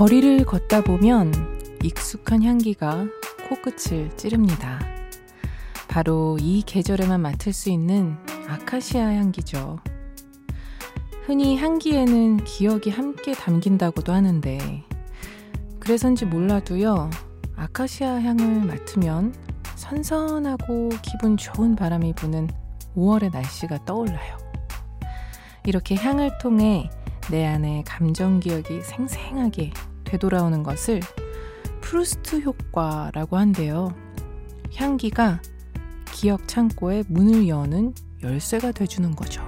거리를 걷다 보면 익숙한 향기가 코끝을 찌릅니다. 바로 이 계절에만 맡을 수 있는 아카시아 향기죠. 흔히 향기에는 기억이 함께 담긴다고도 하는데, 그래서인지 몰라도요, 아카시아 향을 맡으면 선선하고 기분 좋은 바람이 부는 5월의 날씨가 떠올라요. 이렇게 향을 통해 내 안에 감정 기억이 생생하게 되돌아오는 것을 프루스트 효과라고 한대요. 향기가 기억 창고의 문을 여는 열쇠가 돼주는 거죠.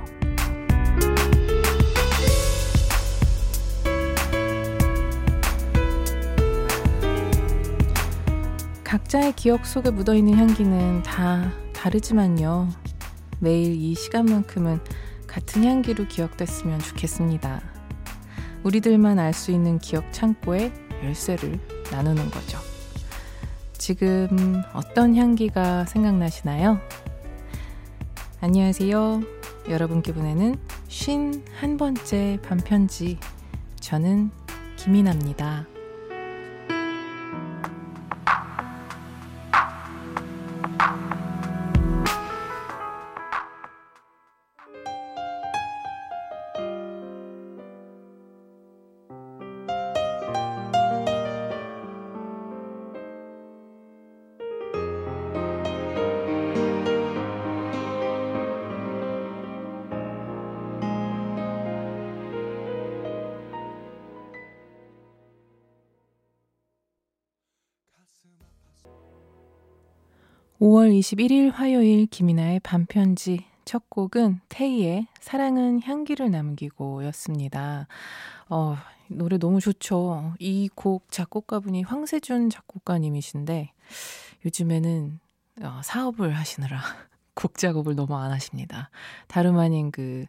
각자의 기억 속에 묻어있는 향기는 다 다르지만요. 매일 이 시간만큼은 같은 향기로 기억됐으면 좋겠습니다. 우리들만 알 수 있는 기억 창고의 열쇠를 나누는 거죠. 지금 어떤 향기가 생각나시나요? 안녕하세요. 여러분께 보내는 쉰 한 번째 반편지. 저는 김이나입니다. 5월 21일 화요일 김이나의 반편지 첫 곡은 테이의 사랑은 향기를 남기고 였습니다. 어, 노래 너무 좋죠. 이 곡 작곡가분이 황세준 작곡가님이신데 요즘에는 어, 사업을 하시느라 곡 작업을 너무 안 하십니다. 다름 아닌 그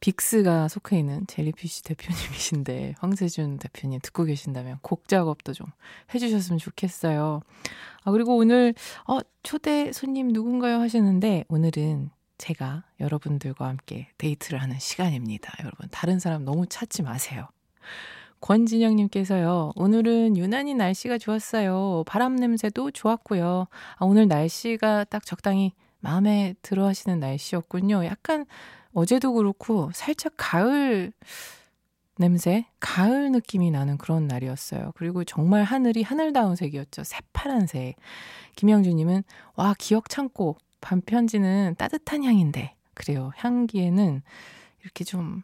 빅스가 속해 있는 젤리피쉬 대표님이신데 황세준 대표님 듣고 계신다면 곡 작업도 좀 해주셨으면 좋겠어요. 아 그리고 오늘 어 초대 손님 누군가요 하시는데 오늘은 제가 여러분들과 함께 데이트를 하는 시간입니다. 여러분 다른 사람 너무 찾지 마세요. 권진영님께서요. 오늘은 유난히 날씨가 좋았어요. 바람 냄새도 좋았고요. 아, 오늘 날씨가 딱 적당히 마음에 들어 하시는 날씨였군요. 약간 어제도 그렇고 살짝 가을 냄새, 가을 느낌이 나는 그런 날이었어요. 그리고 정말 하늘이 하늘다운 색이었죠. 새파란색. 김영주님은, 와, 기억 창고. 반편지는 따뜻한 향인데. 그래요. 향기에는 이렇게 좀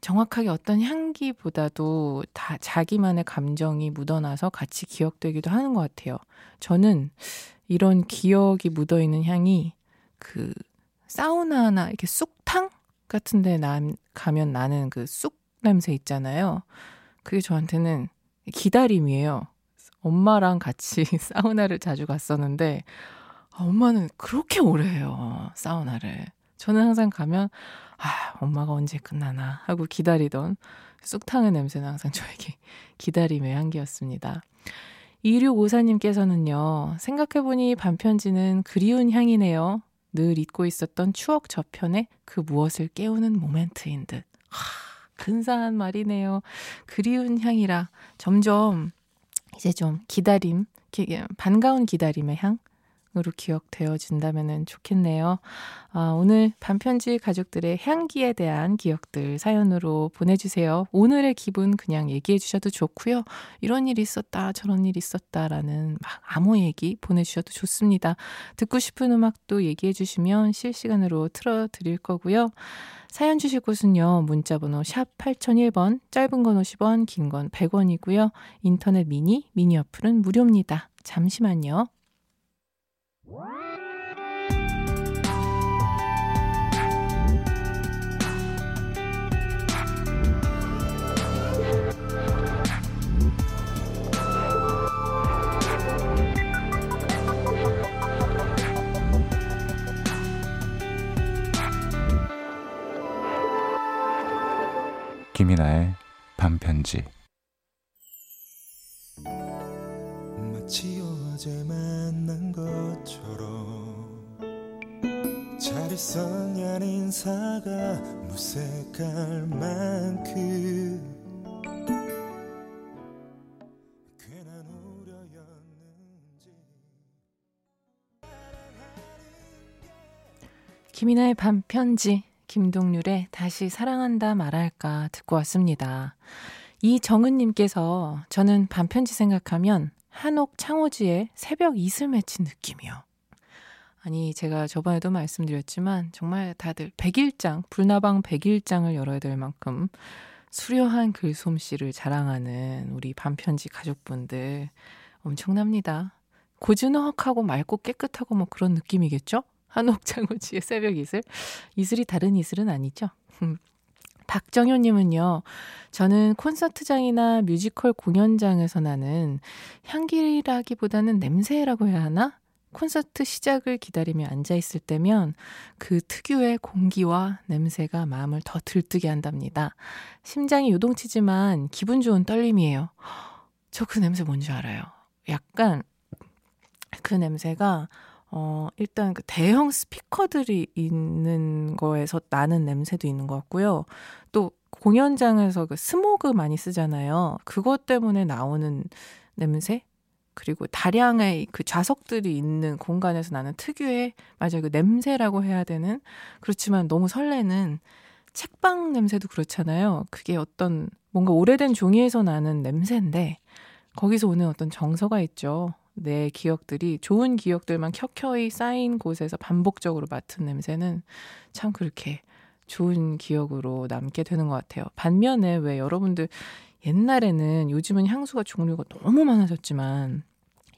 정확하게 어떤 향기보다도 다 자기만의 감정이 묻어나서 같이 기억되기도 하는 것 같아요. 저는 이런 기억이 묻어있는 향이 그 사우나나 이렇게 쑥 탕 같은 데 가면 나는 그 쑥 냄새 있잖아요. 그게 저한테는 기다림이에요. 엄마랑 같이 사우나를 자주 갔었는데, 아, 엄마는 그렇게 오래 해요. 사우나를. 저는 항상 가면, 아, 엄마가 언제 끝나나 하고 기다리던 쑥탕의 냄새는 항상 저에게 기다림의 향기였습니다. 2654님께서는요, 생각해보니 반편지는 그리운 향이네요. 늘 잊고 있었던 추억 저편에 그 무엇을 깨우는 모멘트인 듯. 하, 근사한 말이네요. 그리운 향이라 점점 이제 좀 기다림, 기, 반가운 기다림의 향? 으로 기억되어진다면 좋겠네요. 아, 오늘 반편지 가족들의 향기에 대한 기억들 사연으로 보내주세요. 오늘의 기분 그냥 얘기해 주셔도 좋고요. 이런 일이 있었다, 저런 일이 있었다라는 막 아무 얘기 보내주셔도 좋습니다. 듣고 싶은 음악도 얘기해 주시면 실시간으로 틀어드릴 거고요. 사연 주실 곳은요. 문자번호 샵 8001번, 짧은 건 50원, 긴 건 100원이고요. 인터넷 미니, 미니 어플은 무료입니다. 잠시만요. 김이나의 반편지 마치 어제 만난 것처럼 잘 있었냐는 인사가 무색할 만큼 김이나의 반편지, 김동률의 다시 사랑한다 말할까 듣고 왔습니다. 이정은님께서 저는 반편지 생각하면 한옥 창호지의 새벽 이슬 맺힌 느낌이요. 아니, 제가 저번에도 말씀드렸지만 정말 다들 백일장, 불나방 백일장을 열어야 될 만큼 수려한 글솜씨를 자랑하는 우리 반편지 가족분들 엄청납니다. 고즈넉하고 맑고 깨끗하고 뭐 그런 느낌이겠죠? 한옥장우지의 새벽 이슬. 이슬이 다른 이슬은 아니죠. 박정효님은요, 저는 콘서트장이나 뮤지컬 공연장에서 나는 향기라기보다는 냄새라고 해야 하나? 콘서트 시작을 기다리며 앉아있을 때면 그 특유의 공기와 냄새가 마음을 더 들뜨게 한답니다. 심장이 요동치지만 기분 좋은 떨림이에요. 저 그 냄새 뭔지 알아요. 약간 그 냄새가 어, 일단 그 대형 스피커들이 있는 거에서 나는 냄새도 있는 것 같고요. 또 공연장에서 그 스모그 많이 쓰잖아요. 그것 때문에 나오는 냄새? 그리고 다량의 그 좌석들이 있는 공간에서 나는 특유의, 맞아요. 그 냄새라고 해야 되는, 그렇지만 너무 설레는 책방 냄새도 그렇잖아요. 그게 어떤 뭔가 오래된 종이에서 나는 냄새인데, 거기서 오는 어떤 정서가 있죠. 내 기억들이 좋은 기억들만 켜켜이 쌓인 곳에서 반복적으로 맡은 냄새는 참 그렇게 좋은 기억으로 남게 되는 것 같아요. 반면에 왜 여러분들 옛날에는 요즘은 향수가 종류가 너무 많아졌지만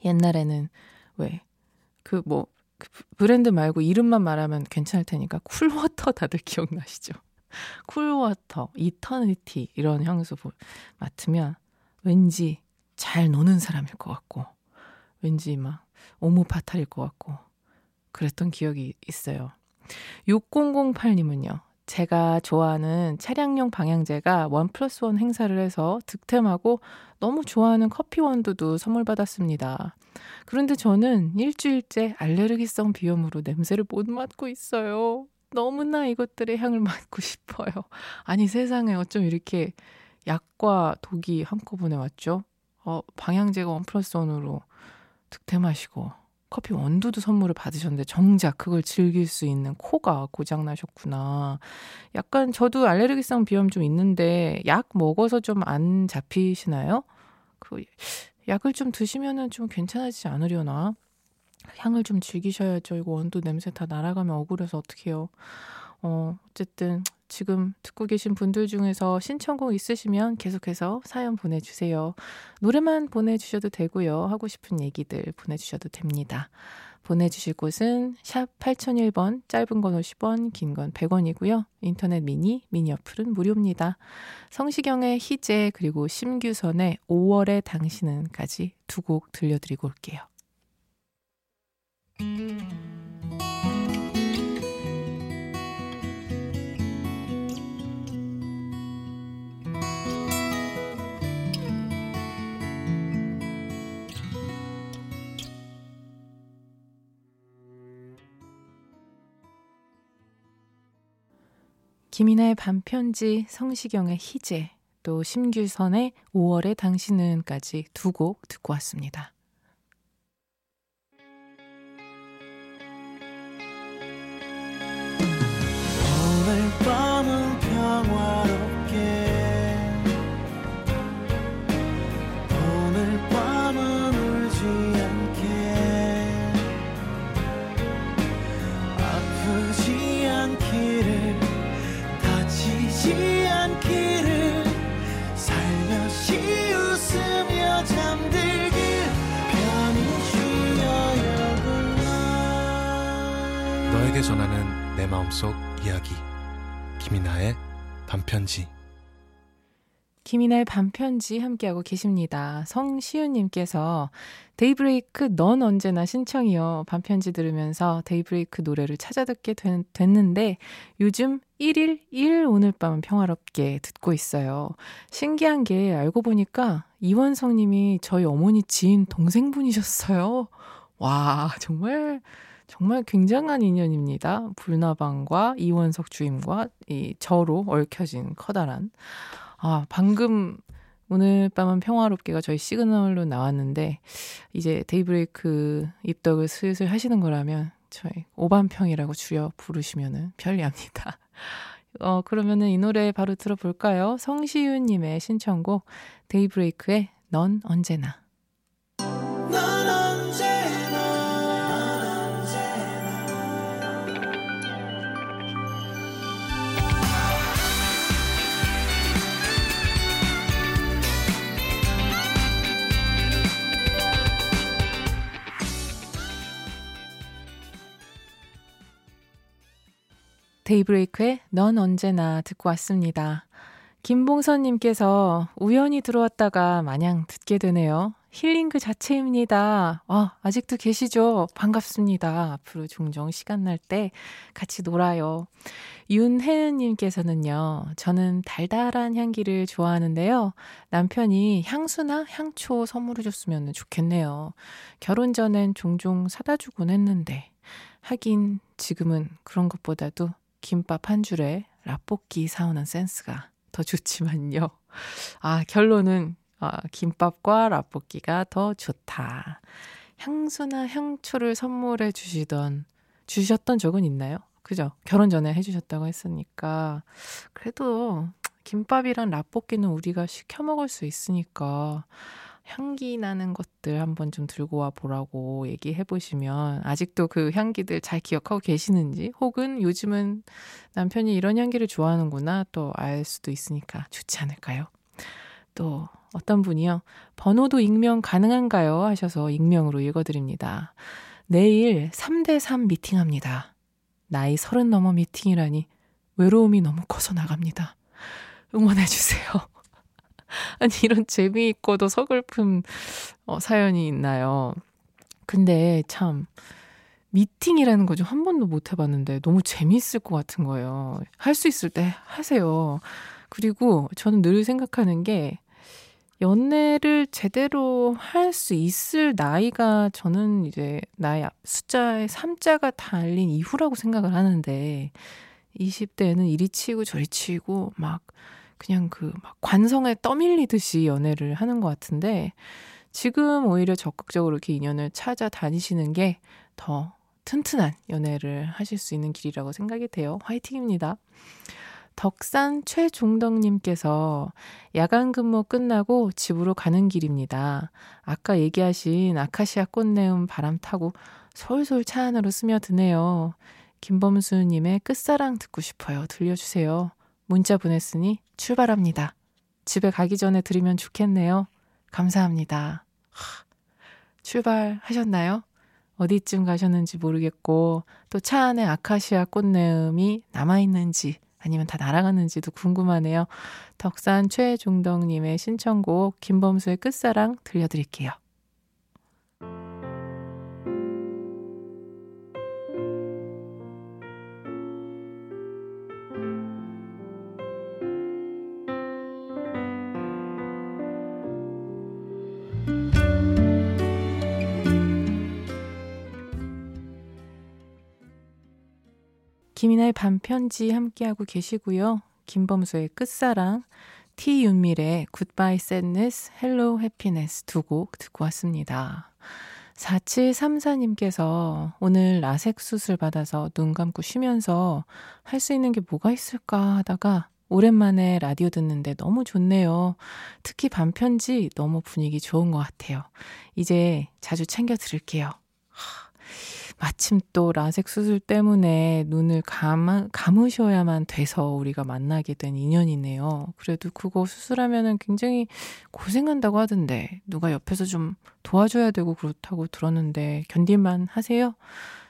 옛날에는 왜 그뭐그 브랜드 말고 이름만 말하면 괜찮을 테니까 쿨워터 다들 기억나시죠? 쿨워터, 이터니티 이런 향수 맡으면 왠지 잘 노는 사람일 것 같고 왠지 막 오무파탈일 것 같고 그랬던 기억이 있어요. 6008님은요. 제가 좋아하는 차량용 방향제가 원 플러스 원 행사를 해서 득템하고 너무 좋아하는 커피 원두도 선물 받았습니다. 그런데 저는 일주일째 알레르기성 비염으로 냄새를 못 맡고 있어요. 너무나 이것들의 향을 맡고 싶어요. 아니 세상에 어쩜 이렇게 약과 독이 한꺼번에 왔죠? 어, 방향제가 원 플러스 원으로 득템하시고 커피 원두도 선물을 받으셨는데 정작 그걸 즐길 수 있는 코가 고장 나셨구나. 약간 저도 알레르기성 비염 좀 있는데 약 먹어서 좀 안 잡히시나요? 그 약을 좀 드시면은 좀 괜찮아지지 않으려나? 향을 좀 즐기셔야죠. 이거 원두 냄새 다 날아가면 억울해서 어떡해요. 어, 어쨌든 지금 듣고 계신 분들 중에서 신청곡 있으시면 계속해서 사연 보내주세요. 노래만 보내주셔도 되고요. 하고 싶은 얘기들 보내주셔도 됩니다. 보내주실 곳은 샵 8001번, 짧은 건 50원, 긴 건 100원이고요. 인터넷 미니, 미니 어플은 무료입니다. 성시경의 희재, 그리고 심규선의 5월의 당신은까지 두 곡 들려드리고 올게요. 김이나의 반편지, 성시경의 희재, 또 심규선의 5월의 당신은까지 두 곡 듣고 왔습니다. 너에게 전하는 내 마음속 이야기 김이나의 밤편지 김이나의 밤편지 함께하고 계십니다. 성시윤님께서 데이브레이크 넌 언제나 신청이요. 밤편지 들으면서 데이브레이크 노래를 찾아 듣게 된, 됐는데 요즘 1일 1 오늘 밤은 평화롭게 듣고 있어요. 신기한 게 알고 보니까 이원석 님이 저희 어머니 지인 동생분이셨어요. 와, 정말 정말 굉장한 인연입니다. 불나방과 이원석 주임과 이 저로 얽혀진 커다란. 아, 방금 오늘 밤은 평화롭게가 저희 시그널로 나왔는데, 이제 데이브레이크 입덕을 슬슬 하시는 거라면 저희 오밤평이라고 줄여 부르시면은 편리합니다. 어, 그러면은 이 노래 바로 들어볼까요? 성시윤님의 신청곡 데이브레이크의 넌 언제나. 데이브레이크의 넌 언제나 듣고 왔습니다. 김봉선님께서 우연히 들어왔다가 마냥 듣게 되네요. 힐링 그 자체입니다. 아, 아직도 계시죠? 반갑습니다. 앞으로 종종 시간 날 때 같이 놀아요. 윤혜은님께서는요, 저는 달달한 향기를 좋아하는데요. 남편이 향수나 향초 선물해줬으면 좋겠네요. 결혼 전엔 종종 사다 주곤 했는데, 하긴 지금은 그런 것보다도 김밥 한 줄에 라볶이 사오는 센스가 더 좋지만요. 아, 결론은 아, 김밥과 라볶이가 더 좋다. 향수나 향초를 선물해 주시던, 주셨던 적은 있나요? 그죠? 결혼 전에 해 주셨다고 했으니까. 그래도 김밥이랑 라볶이는 우리가 시켜 먹을 수 있으니까 향기 나는 것들 한번 좀 들고 와 보라고 얘기해 보시면 아직도 그 향기들 잘 기억하고 계시는지 혹은 요즘은 남편이 이런 향기를 좋아하는구나 또 알 수도 있으니까 좋지 않을까요? 또 어떤 분이요. 번호도 익명 가능한가요? 하셔서 익명으로 읽어드립니다. 내일 3대3 미팅합니다. 나이 서른 넘어 미팅이라니 외로움이 너무 커서 나갑니다. 응원해주세요. 아니, 이런 재미있고도 서글픈 어, 사연이 있나요? 근데 참, 미팅이라는 거 좀 한 번도 못 해봤는데 너무 재미있을 것 같은 거예요. 할 수 있을 때 하세요. 그리고 저는 늘 생각하는 게, 연애를 제대로 할 수 있을 나이가 저는 이제 나이 숫자에 3자가 달린 이후라고 생각을 하는데 20대에는 이리 치고 저리 치고 막 그냥 그 막 관성에 떠밀리듯이 연애를 하는 것 같은데 지금 오히려 적극적으로 이렇게 인연을 찾아다니시는 게 더 튼튼한 연애를 하실 수 있는 길이라고 생각이 돼요. 화이팅입니다. 덕산 최종덕님께서 야간 근무 끝나고 집으로 가는 길입니다. 아까 얘기하신 아카시아 꽃내음 바람 타고 솔솔 차 안으로 스며드네요. 김범수님의 끝사랑 듣고 싶어요. 들려주세요. 문자 보냈으니 출발합니다. 집에 가기 전에 들으면 좋겠네요. 감사합니다. 하, 출발하셨나요? 어디쯤 가셨는지 모르겠고, 또 차 안에 아카시아 꽃내음이 남아있는지, 아니면 다 날아갔는지도 궁금하네요. 덕산 최종덕님의 신청곡, 김범수의 끝사랑 들려드릴게요. 김이나의 밤편지 함께하고 계시고요. 김범수의 끝사랑, T윤미래의 Goodbye Sadness, Hello Happiness 두 곡 듣고 왔습니다. 4734님께서 오늘 라섹 수술 받아서 눈 감고 쉬면서 할 수 있는 게 뭐가 있을까 하다가 오랜만에 라디오 듣는데 너무 좋네요. 특히 밤편지 너무 분위기 좋은 것 같아요. 이제 자주 챙겨 들을게요. 마침 또 라섹 수술 때문에 눈을 감, 감으셔야만 돼서 우리가 만나게 된 인연이네요. 그래도 그거 수술하면은 굉장히 고생한다고 하던데, 누가 옆에서 좀 도와줘야 되고 그렇다고 들었는데, 견딜만 하세요?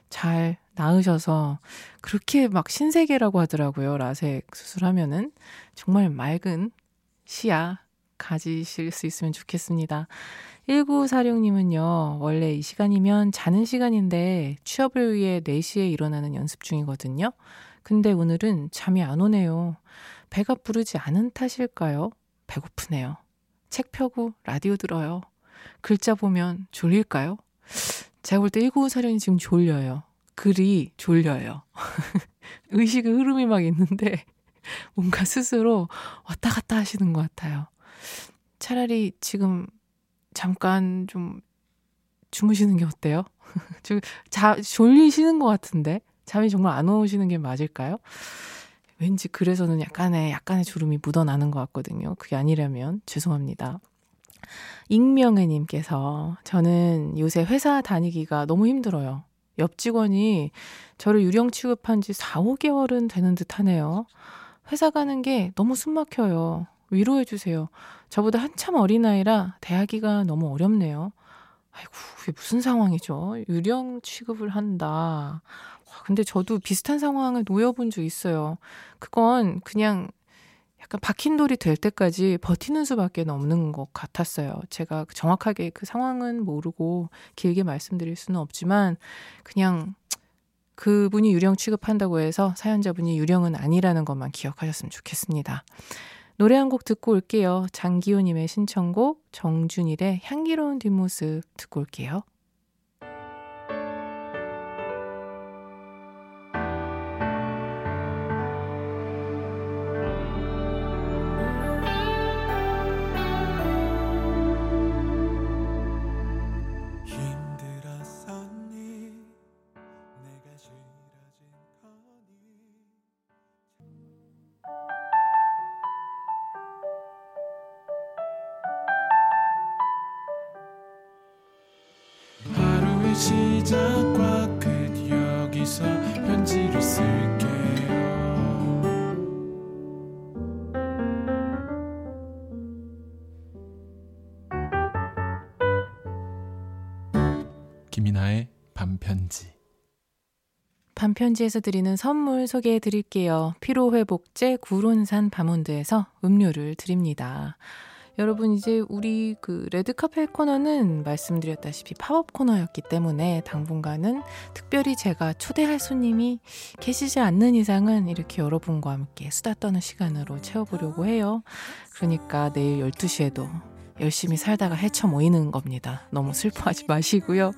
잘 나으셔서, 그렇게 막 신세계라고 하더라고요. 라섹 수술하면은. 정말 맑은 시야 가지실 수 있으면 좋겠습니다. 1946님은요, 원래 이 시간이면 자는 시간인데 취업을 위해 4시에 일어나는 연습 중이거든요. 근데 오늘은 잠이 안 오네요. 배가 부르지 않은 탓일까요? 배고프네요. 책 펴고 라디오 들어요. 글자 보면 졸릴까요? 제가 볼 때 1954년이 지금 졸려요. 글이 졸려요. 의식의 흐름이 막 있는데 뭔가 스스로 왔다 갔다 하시는 것 같아요. 차라리 지금 잠깐 좀 주무시는 게 어때요? 자, 졸리시는 것 같은데 잠이 정말 안 오시는 게 맞을까요? 왠지 그래서는 약간의 약간의 주름이 묻어나는 것 같거든요. 그게 아니라면 죄송합니다. 익명애님께서 저는 요새 회사 다니기가 너무 힘들어요. 옆 직원이 저를 유령 취급한 지 4, 5개월은 되는 듯 하네요. 회사 가는 게 너무 숨 막혀요. 위로해 주세요. 저보다 한참 어린 아이라 대하기가 너무 어렵네요. 아이고, 이게 무슨 상황이죠? 유령 취급을 한다. 와, 근데 저도 비슷한 상황을 놓여본 적 있어요. 그건 그냥 약간 박힌 돌이 될 때까지 버티는 수밖에 없는 것 같았어요. 제가 정확하게 그 상황은 모르고 길게 말씀드릴 수는 없지만 그냥 그분이 유령 취급한다고 해서 사연자분이 유령은 아니라는 것만 기억하셨으면 좋겠습니다. 노래 한 곡 듣고 올게요. 장기호님의 신청곡 정준일의 향기로운 뒷모습 듣고 올게요. 김이나의 밤편지 밤편지에서 드리는 선물 소개해 드릴게요. 피로회복제 구론산 바몬드에서 음료를 드립니다. 여러분 이제 우리 그 레드카펫 코너는 말씀드렸다시피 팝업 코너였기 때문에 당분간은 특별히 제가 초대할 손님이 계시지 않는 이상은 이렇게 여러분과 함께 수다 떠는 시간으로 채워보려고 해요. 그러니까 내일 12시에도 열심히 살다가 헤쳐 모이는 겁니다. 너무 슬퍼하지 마시고요.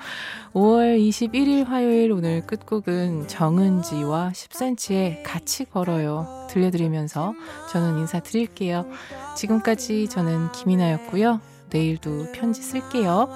5월 21일 화요일 오늘 끝곡은 정은지와 10cm의 같이 걸어요. 들려드리면서 저는 인사드릴게요. 지금까지 저는 김이나였고요. 내일도 편지 쓸게요.